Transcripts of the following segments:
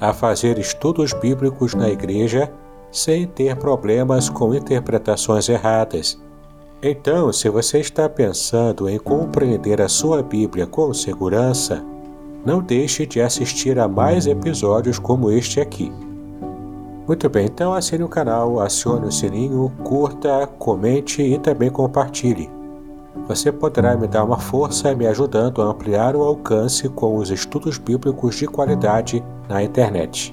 a fazer estudos bíblicos na igreja sem ter problemas com interpretações erradas. Então, se você está pensando em compreender a sua Bíblia com segurança, não deixe de assistir a mais episódios como este aqui. Muito bem, então assine o canal, acione o sininho, curta, comente e também compartilhe. Você poderá me dar uma força me ajudando a ampliar o alcance com os estudos bíblicos de qualidade na internet.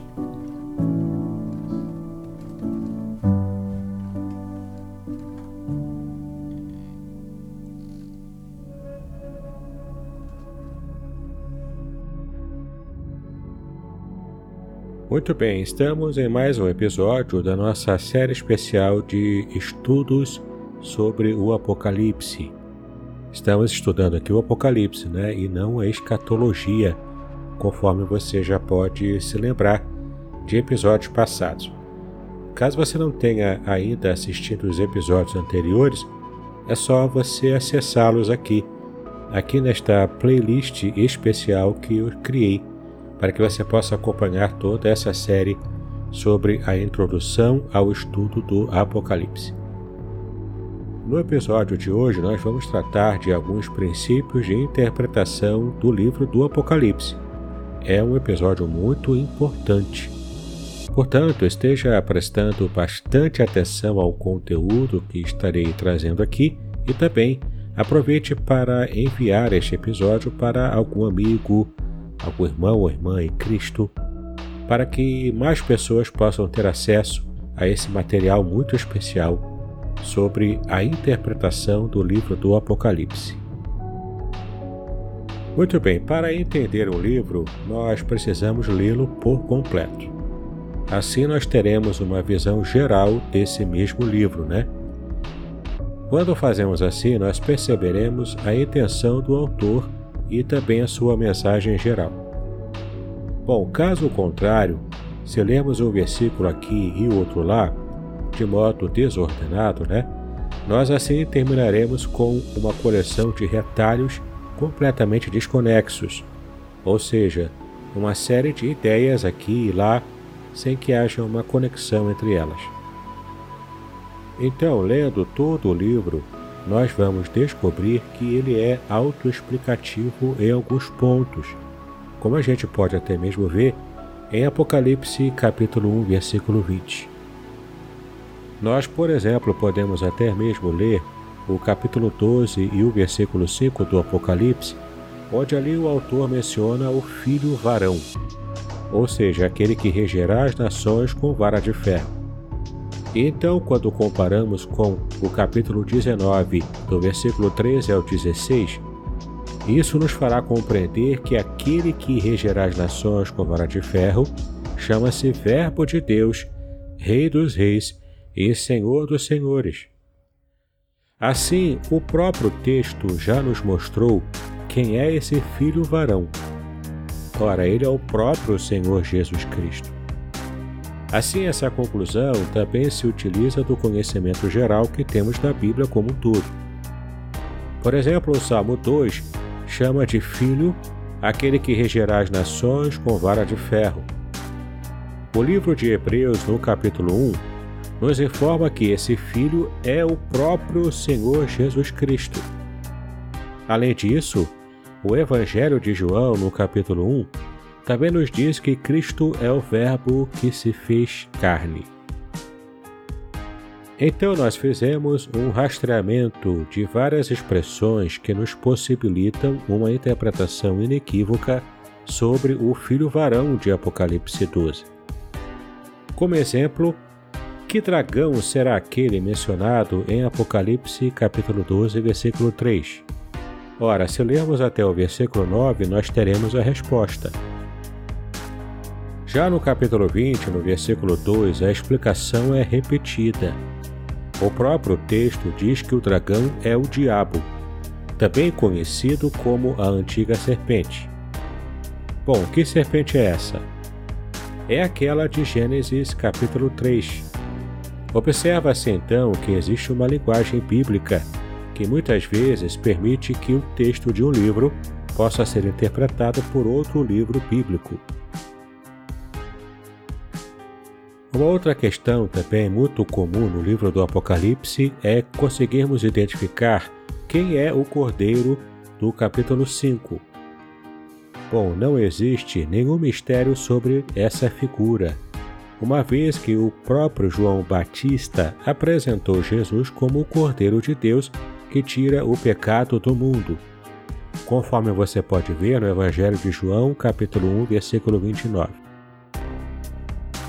Muito bem, estamos em mais um episódio da nossa série especial de estudos sobre o Apocalipse. Estamos estudando aqui o Apocalipse, né, e não a escatologia, conforme você já pode se lembrar de episódios passados. Caso você não tenha ainda assistido os episódios anteriores, é só você acessá-los aqui, aqui nesta playlist especial que eu criei para que você possa acompanhar toda essa série sobre a introdução ao estudo do Apocalipse. No episódio de hoje, nós vamos tratar de alguns princípios de interpretação do livro do Apocalipse. É um episódio muito importante. Portanto, esteja prestando bastante atenção ao conteúdo que estarei trazendo aqui e também aproveite para enviar este episódio para algum amigo, algum irmão ou irmã em Cristo, para que mais pessoas possam ter acesso a esse material muito especial sobre a interpretação do livro do Apocalipse. Muito bem, para entender o livro, nós precisamos lê-lo por completo. Assim nós teremos uma visão geral desse mesmo livro, né? Quando fazemos assim, nós perceberemos a intenção do autor e também a sua mensagem geral. Bom, caso contrário, se lermos um versículo aqui e outro lá, de modo desordenado, né? Nós assim terminaremos com uma coleção de retalhos completamente desconexos, ou seja, uma série de ideias aqui e lá sem que haja uma conexão entre elas. Então, lendo todo o livro, nós vamos descobrir que ele é autoexplicativo em alguns pontos, como a gente pode até mesmo ver em Apocalipse capítulo 1, versículo 20. Nós, por exemplo, podemos até mesmo ler o capítulo 12 e o versículo 5 do Apocalipse, onde ali o autor menciona o filho varão, ou seja, aquele que regerá as nações com vara de ferro. Então, quando comparamos com o capítulo 19, do versículo 13 ao 16, isso nos fará compreender que aquele que regerá as nações com vara de ferro chama-se Verbo de Deus, Rei dos Reis e Senhor dos Senhores. Assim, o próprio texto já nos mostrou quem é esse filho varão. Ora, ele é o próprio Senhor Jesus Cristo. Assim, essa conclusão também se utiliza do conhecimento geral que temos da Bíblia como um todo. Por exemplo, o Salmo 2 chama de filho aquele que regerá as nações com vara de ferro. O livro de Hebreus, no capítulo 1, nos informa que esse Filho é o próprio Senhor Jesus Cristo. Além disso, o Evangelho de João, no capítulo 1, também nos diz que Cristo é o Verbo que se fez carne. Então, nós fizemos um rastreamento de várias expressões que nos possibilitam uma interpretação inequívoca sobre o Filho Varão de Apocalipse 12. Como exemplo, que dragão será aquele mencionado em Apocalipse capítulo 12, versículo 3? Ora, se lermos até o versículo 9, nós teremos a resposta. Já no capítulo 20, no versículo 2, a explicação é repetida. O próprio texto diz que o dragão é o diabo, também conhecido como a antiga serpente. Bom, que serpente é essa? É aquela de Gênesis capítulo 3. Observa-se então que existe uma linguagem bíblica que muitas vezes permite que o texto de um livro possa ser interpretado por outro livro bíblico. Uma outra questão também muito comum no livro do Apocalipse é conseguirmos identificar quem é o Cordeiro do capítulo 5. Bom, não existe nenhum mistério sobre essa figura, uma vez que o próprio João Batista apresentou Jesus como o Cordeiro de Deus que tira o pecado do mundo, conforme você pode ver no Evangelho de João, capítulo 1, versículo 29.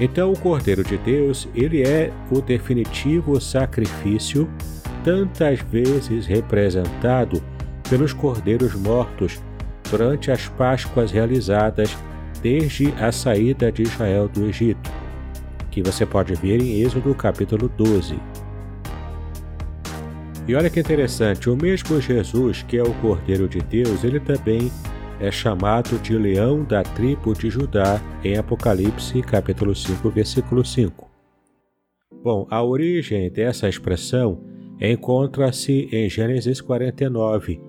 Então, o Cordeiro de Deus, ele é o definitivo sacrifício, tantas vezes representado pelos cordeiros mortos durante as Páscoas realizadas desde a saída de Israel do Egito, que você pode ver em Êxodo capítulo 12. E olha que interessante, o mesmo Jesus, que é o Cordeiro de Deus, ele também é chamado de leão da tribo de Judá em Apocalipse capítulo 5, versículo 5. Bom, a origem dessa expressão encontra-se em Gênesis 49,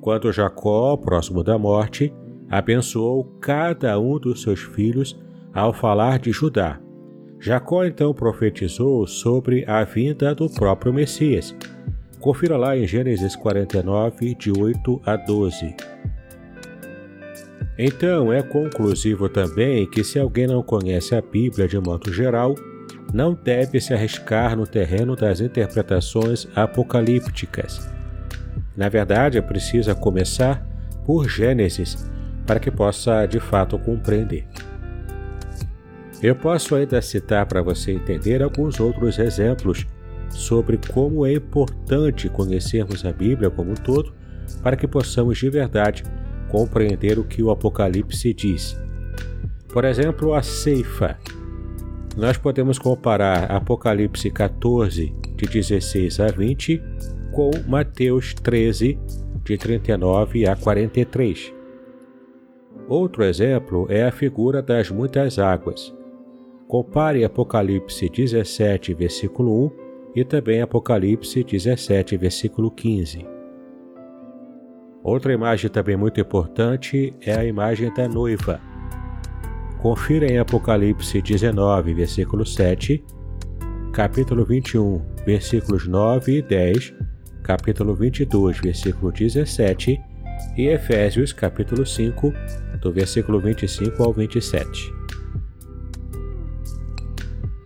quando Jacó, próximo da morte, abençoou cada um dos seus filhos ao falar de Judá. Jacó então profetizou sobre a vinda do próprio Messias. Confira lá em Gênesis 49, de 8 a 12. Então, é conclusivo também que se alguém não conhece a Bíblia de modo geral, não deve se arriscar no terreno das interpretações apocalípticas. Na verdade, precisa começar por Gênesis para que possa de fato compreender. Eu posso ainda citar para você entender alguns outros exemplos sobre como é importante conhecermos a Bíblia como um todo para que possamos de verdade compreender o que o Apocalipse diz. Por exemplo, a ceifa. Nós podemos comparar Apocalipse 14, de 16 a 20, com Mateus 13, de 39 a 43. Outro exemplo é a figura das muitas águas. Compare Apocalipse 17, versículo 1 e também Apocalipse 17, versículo 15. Outra imagem também muito importante é a imagem da noiva. Confira em Apocalipse 19, versículo 7, capítulo 21, versículos 9 e 10, capítulo 22, versículo 17 e Efésios, capítulo 5, do versículo 25 ao 27.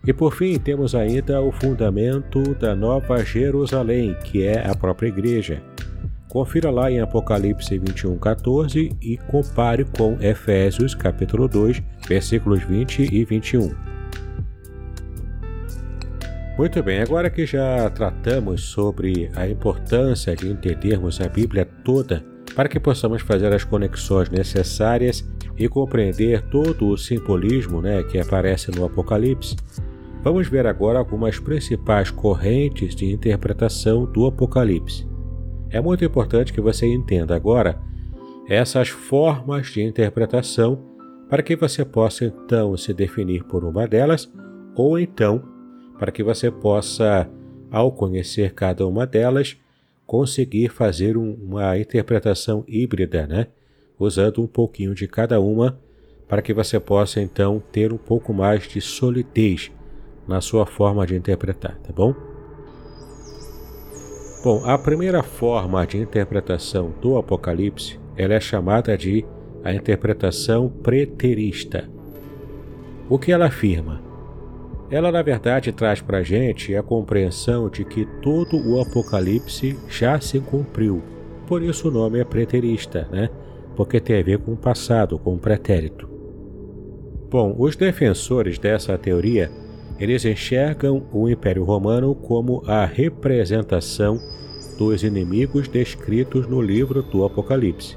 E por fim, temos ainda o fundamento da Nova Jerusalém, que é a própria igreja Confira lá em Apocalipse 21:14 e compare com Efésios capítulo 2, versículos 20 e 21. Muito bem, agora que já tratamos sobre a importância de entendermos a Bíblia toda para que possamos fazer as conexões necessárias e compreender todo o simbolismo né, que aparece no Apocalipse, vamos ver agora algumas principais correntes de interpretação do Apocalipse. É muito importante que você entenda agora essas formas de interpretação para que você possa então se definir por uma delas ou então para que você possa, ao conhecer cada uma delas, conseguir fazer um, uma interpretação híbrida, né? Usando um pouquinho de cada uma para que você possa então ter um pouco mais de solidez na sua forma de interpretar, tá bom? Bom, a primeira forma de interpretação do Apocalipse ela é chamada de a interpretação preterista. O que ela afirma? Ela, na verdade, traz para a gente a compreensão de que todo o Apocalipse já se cumpriu. Por isso o nome é preterista, né? Porque tem a ver com o passado, com o pretérito. Bom, os defensores dessa teoria eles enxergam o Império Romano como a representação dos inimigos descritos no livro do Apocalipse.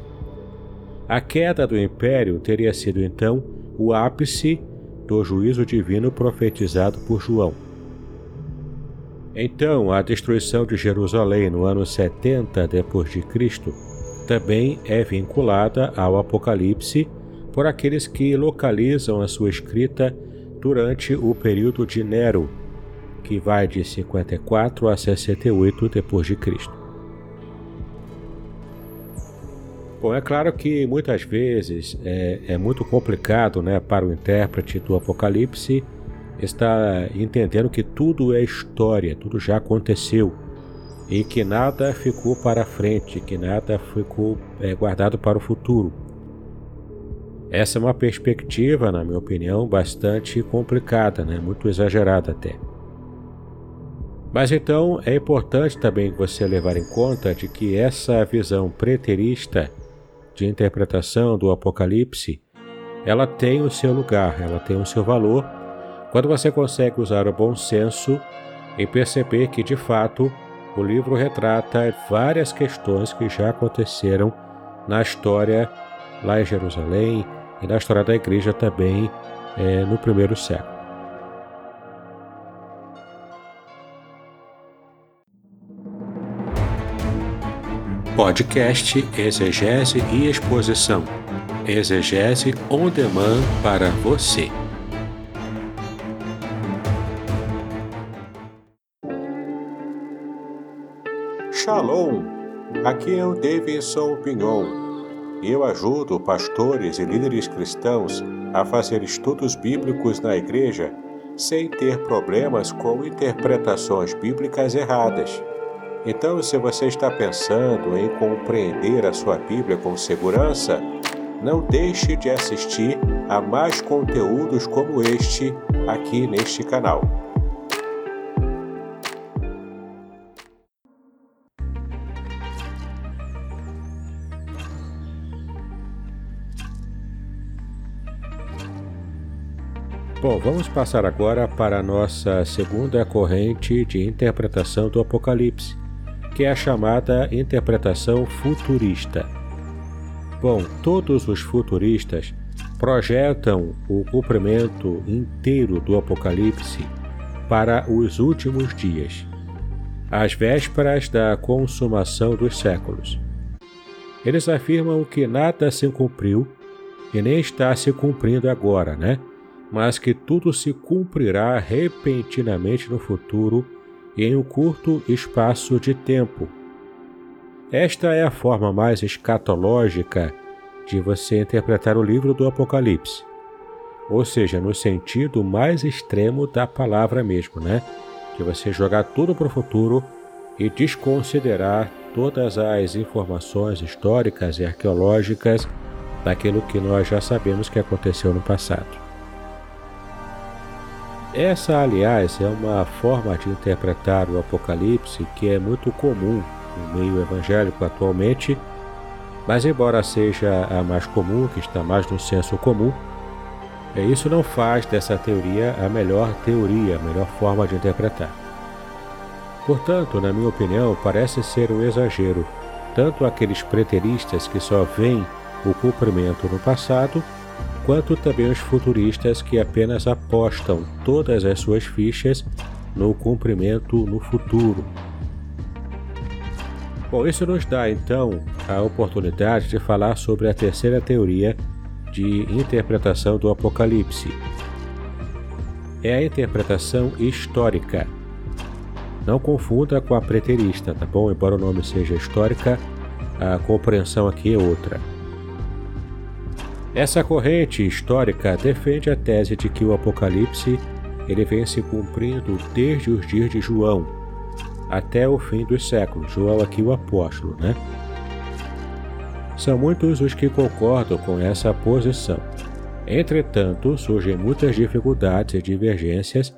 A queda do Império teria sido então o ápice do juízo divino profetizado por João. Então, a destruição de Jerusalém no ano 70 depois de Cristo também é vinculada ao Apocalipse por aqueles que localizam a sua escrita durante o período de Nero, que vai de 54 a 68 depois de Cristo. Bom, é claro que muitas vezes é, é muito complicado né, para o intérprete do Apocalipse estar entendendo que tudo é história, tudo já aconteceu e que nada ficou para frente, que nada ficou é, guardado para o futuro. Essa é uma perspectiva, na minha opinião, bastante complicada, né? muito exagerada até. Mas então é importante também você levar em conta de que essa visão preterista de interpretação do Apocalipse, ela tem o seu lugar, ela tem o seu valor, quando você consegue usar o bom senso e perceber que de fato o livro retrata várias questões que já aconteceram na história lá em Jerusalém e na história da igreja também é, no primeiro século. Podcast Exegese e Exposição. Exegese on demand para você. Shalom! Aqui é o Davidson Pignon. Eu ajudo pastores e líderes cristãos a fazer estudos bíblicos na igreja sem ter problemas com interpretações bíblicas erradas. Então, se você está pensando em compreender a sua Bíblia com segurança, não deixe de assistir a mais conteúdos como este aqui neste canal. Bom, vamos passar agora para a nossa segunda corrente de interpretação do Apocalipse que é a chamada interpretação futurista. Bom, todos os futuristas projetam o cumprimento inteiro do Apocalipse para os últimos dias, às vésperas da consumação dos séculos. Eles afirmam que nada se cumpriu e nem está se cumprindo agora, né? Mas que tudo se cumprirá repentinamente no futuro em um curto espaço de tempo. Esta é a forma mais escatológica de você interpretar o livro do Apocalipse, ou seja, no sentido mais extremo da palavra mesmo, né? De você jogar tudo para o futuro e desconsiderar todas as informações históricas e arqueológicas daquilo que nós já sabemos que aconteceu no passado. Essa, aliás, é uma forma de interpretar o Apocalipse que é muito comum no meio evangélico atualmente, mas embora seja a mais comum, que está mais no senso comum, é, isso não faz dessa teoria a melhor teoria, a melhor forma de interpretar. Portanto, na minha opinião, parece ser um exagero, tanto aqueles preteristas que só veem o cumprimento no passado, quanto também os futuristas que apenas apostam todas as suas fichas no cumprimento no futuro. Bom, isso nos dá então a oportunidade de falar sobre a terceira teoria de interpretação do Apocalipse. É a interpretação histórica. Não confunda com a preterista, tá bom? Embora o nome seja histórica, a compreensão aqui é outra. Essa corrente histórica defende a tese de que o Apocalipse ele vem se cumprindo desde os dias de João até o fim dos séculos. João aqui o apóstolo, né? São muitos os que concordam com essa posição. Entretanto, surgem muitas dificuldades e divergências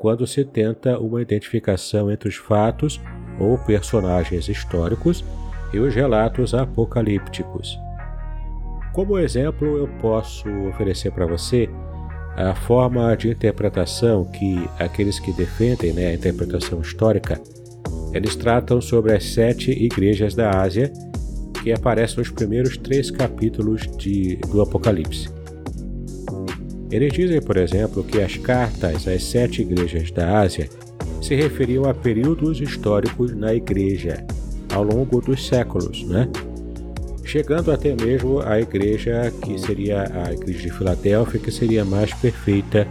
quando se tenta uma identificação entre os fatos ou personagens históricos e os relatos apocalípticos. Como exemplo, eu posso oferecer para você a forma de interpretação que aqueles que defendem né, a interpretação histórica, eles tratam sobre as sete igrejas da Ásia que aparecem nos primeiros três capítulos de, do Apocalipse. Eles dizem, por exemplo, que as cartas às sete igrejas da Ásia se referiam a períodos históricos na igreja ao longo dos séculos, né? Chegando até mesmo à igreja que seria a igreja de Filadélfia, que seria mais perfeita,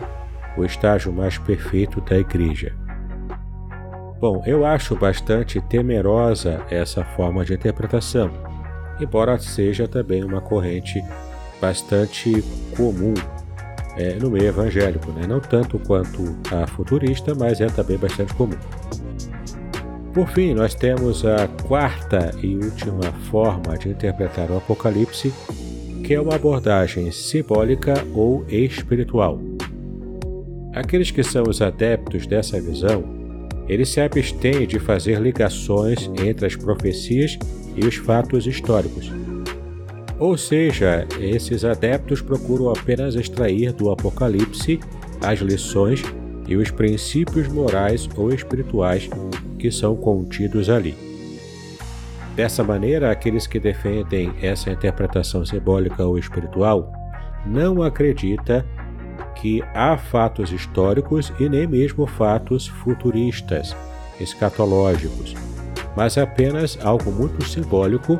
o estágio mais perfeito da igreja. Bom, eu acho bastante temerosa essa forma de interpretação, embora seja também uma corrente bastante comum é, no meio evangélico, né? não tanto quanto a futurista, mas é também bastante comum. Por fim, nós temos a quarta e última forma de interpretar o Apocalipse, que é uma abordagem simbólica ou espiritual. Aqueles que são os adeptos dessa visão, eles se abstêm de fazer ligações entre as profecias e os fatos históricos. Ou seja, esses adeptos procuram apenas extrair do Apocalipse as lições e os princípios morais ou espirituais que são contidos ali. Dessa maneira, aqueles que defendem essa interpretação simbólica ou espiritual não acredita que há fatos históricos e nem mesmo fatos futuristas, escatológicos, mas apenas algo muito simbólico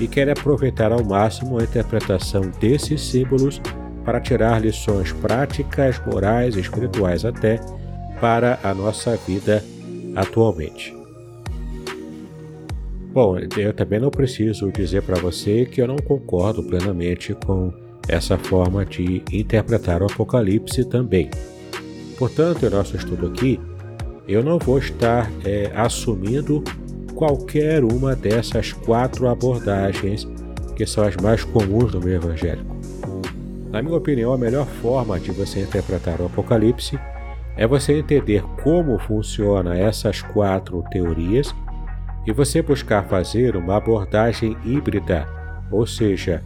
e quer aproveitar ao máximo a interpretação desses símbolos para tirar lições práticas, morais e espirituais até para a nossa vida atualmente. Bom, eu também não preciso dizer para você que eu não concordo plenamente com essa forma de interpretar o Apocalipse também. Portanto, em nosso estudo aqui, eu não vou estar é, assumindo qualquer uma dessas quatro abordagens que são as mais comuns no meio evangélico. Na minha opinião, a melhor forma de você interpretar o Apocalipse é você entender como funciona essas quatro teorias e você buscar fazer uma abordagem híbrida, ou seja,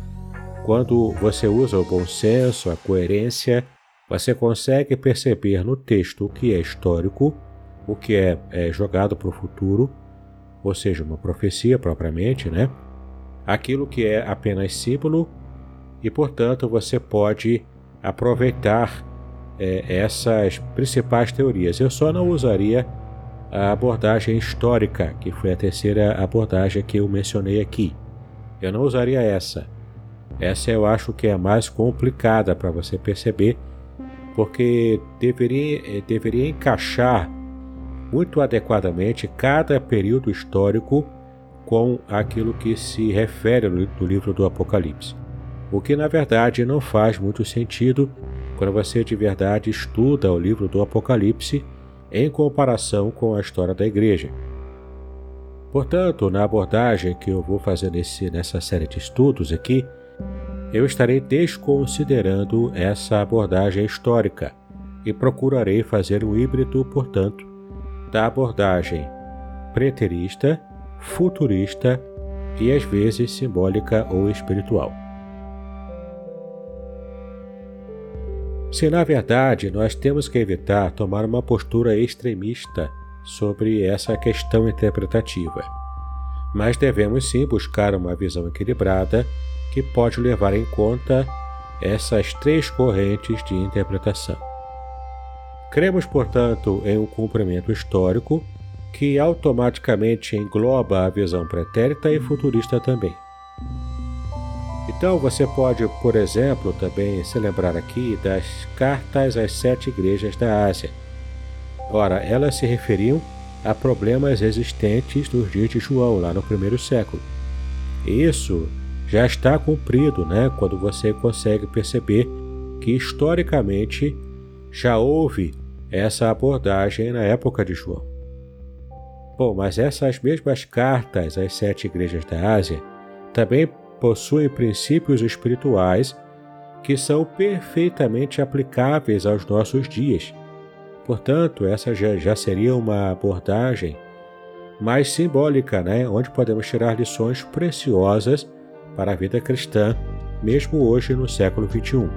quando você usa o bom senso, a coerência, você consegue perceber no texto o que é histórico, o que é, é jogado para o futuro, ou seja, uma profecia propriamente, né? Aquilo que é apenas símbolo, e portanto você pode aproveitar é, essas principais teorias. Eu só não usaria a abordagem histórica, que foi a terceira abordagem que eu mencionei aqui. Eu não usaria essa. Essa eu acho que é a mais complicada para você perceber, porque deveria, eh, deveria encaixar muito adequadamente cada período histórico com aquilo que se refere no livro do Apocalipse. O que na verdade não faz muito sentido quando você de verdade estuda o livro do Apocalipse em comparação com a história da igreja. Portanto, na abordagem que eu vou fazer nesse, nessa série de estudos aqui, eu estarei desconsiderando essa abordagem histórica e procurarei fazer um híbrido, portanto, da abordagem preterista, futurista e às vezes simbólica ou espiritual. Se na verdade nós temos que evitar tomar uma postura extremista sobre essa questão interpretativa, mas devemos sim buscar uma visão equilibrada que pode levar em conta essas três correntes de interpretação. Cremos, portanto, em um cumprimento histórico que automaticamente engloba a visão pretérita e futurista também. Então você pode, por exemplo, também se lembrar aqui das cartas às sete igrejas da Ásia. Ora, elas se referiam a problemas existentes nos dias de João, lá no primeiro século. Isso já está cumprido né, quando você consegue perceber que historicamente já houve essa abordagem na época de João. Bom, mas essas mesmas cartas às sete igrejas da Ásia também possuem princípios espirituais que são perfeitamente aplicáveis aos nossos dias. Portanto, essa já, já seria uma abordagem mais simbólica, né? onde podemos tirar lições preciosas para a vida cristã, mesmo hoje no século XXI.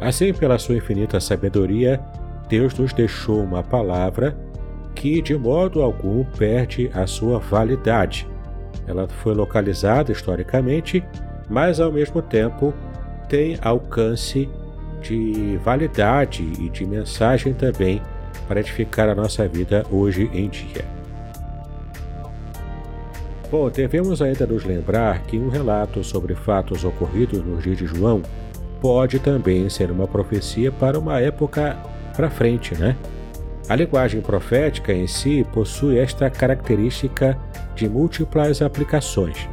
Assim, pela sua infinita sabedoria, Deus nos deixou uma palavra que de modo algum perde a sua validade. Ela foi localizada historicamente, mas ao mesmo tempo tem alcance de validade e de mensagem também para edificar a nossa vida hoje em dia. Bom, devemos ainda nos lembrar que um relato sobre fatos ocorridos nos dias de João pode também ser uma profecia para uma época para frente, né? A linguagem profética em si possui esta característica de múltiplas aplicações.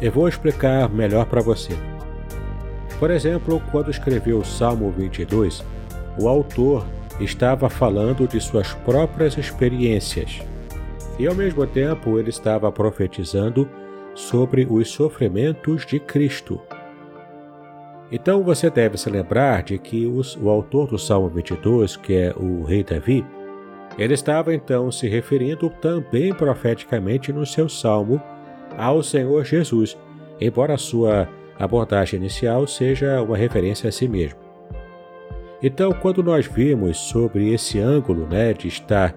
Eu vou explicar melhor para você. Por exemplo, quando escreveu o Salmo 22, o autor estava falando de suas próprias experiências e, ao mesmo tempo, ele estava profetizando sobre os sofrimentos de Cristo. Então você deve se lembrar de que os, o autor do Salmo 22, que é o rei Davi, ele estava então se referindo também profeticamente no seu salmo ao Senhor Jesus, embora sua abordagem inicial seja uma referência a si mesmo. Então, quando nós vimos sobre esse ângulo né, de estar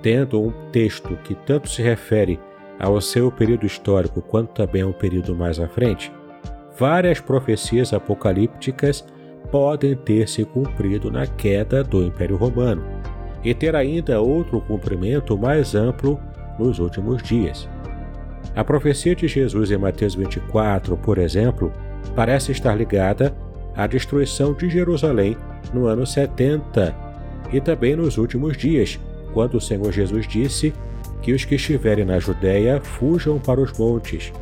tendo um texto que tanto se refere ao seu período histórico quanto também a um período mais à frente, várias profecias apocalípticas podem ter se cumprido na queda do Império Romano e ter ainda outro cumprimento mais amplo nos últimos dias. A profecia de Jesus em Mateus 24, por exemplo, parece estar ligada à destruição de Jerusalém no ano 70 e também nos últimos dias, quando o Senhor Jesus disse que os que estiverem na Judéia fujam para os montes.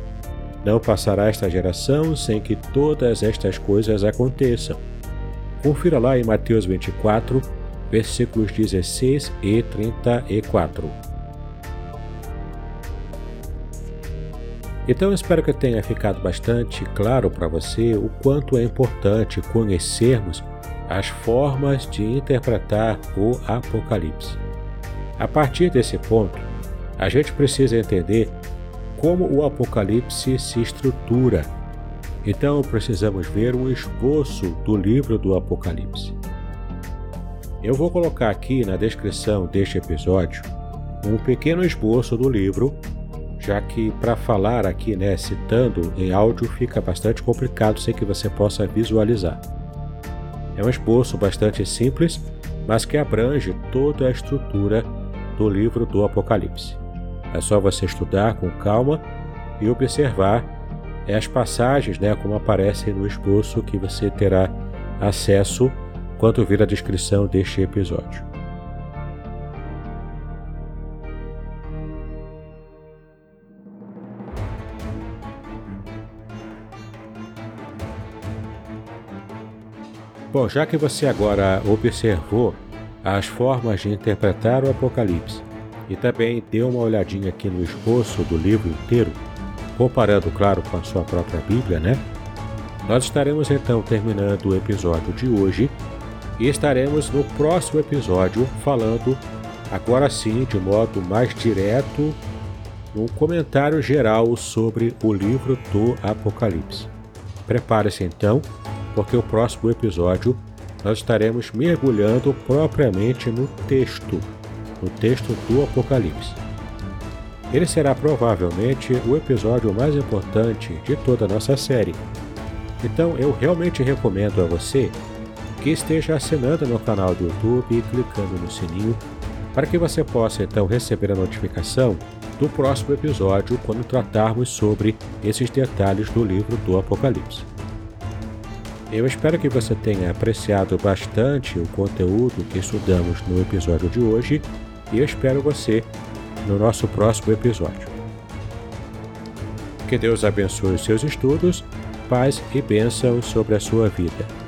Não passará esta geração sem que todas estas coisas aconteçam. Confira lá em Mateus 24, versículos 16 e 34. Então espero que tenha ficado bastante claro para você o quanto é importante conhecermos as formas de interpretar o Apocalipse. A partir desse ponto, a gente precisa entender como o Apocalipse se estrutura. Então precisamos ver um esboço do livro do Apocalipse. Eu vou colocar aqui na descrição deste episódio um pequeno esboço do livro já que para falar aqui, né, citando em áudio fica bastante complicado sem que você possa visualizar. É um esboço bastante simples, mas que abrange toda a estrutura do livro do Apocalipse. É só você estudar com calma e observar as passagens, né, como aparecem no esboço que você terá acesso quando vir a descrição deste episódio. Bom, já que você agora observou as formas de interpretar o Apocalipse e também deu uma olhadinha aqui no esboço do livro inteiro, comparando, claro, com a sua própria Bíblia, né? Nós estaremos então terminando o episódio de hoje e estaremos no próximo episódio falando, agora sim, de modo mais direto, um comentário geral sobre o livro do Apocalipse. Prepare-se então porque o próximo episódio nós estaremos mergulhando propriamente no texto, no texto do Apocalipse. Ele será provavelmente o episódio mais importante de toda a nossa série. Então eu realmente recomendo a você que esteja assinando meu canal do YouTube e clicando no sininho para que você possa então receber a notificação do próximo episódio quando tratarmos sobre esses detalhes do livro do Apocalipse. Eu espero que você tenha apreciado bastante o conteúdo que estudamos no episódio de hoje e eu espero você no nosso próximo episódio. Que Deus abençoe os seus estudos, paz e bênção sobre a sua vida.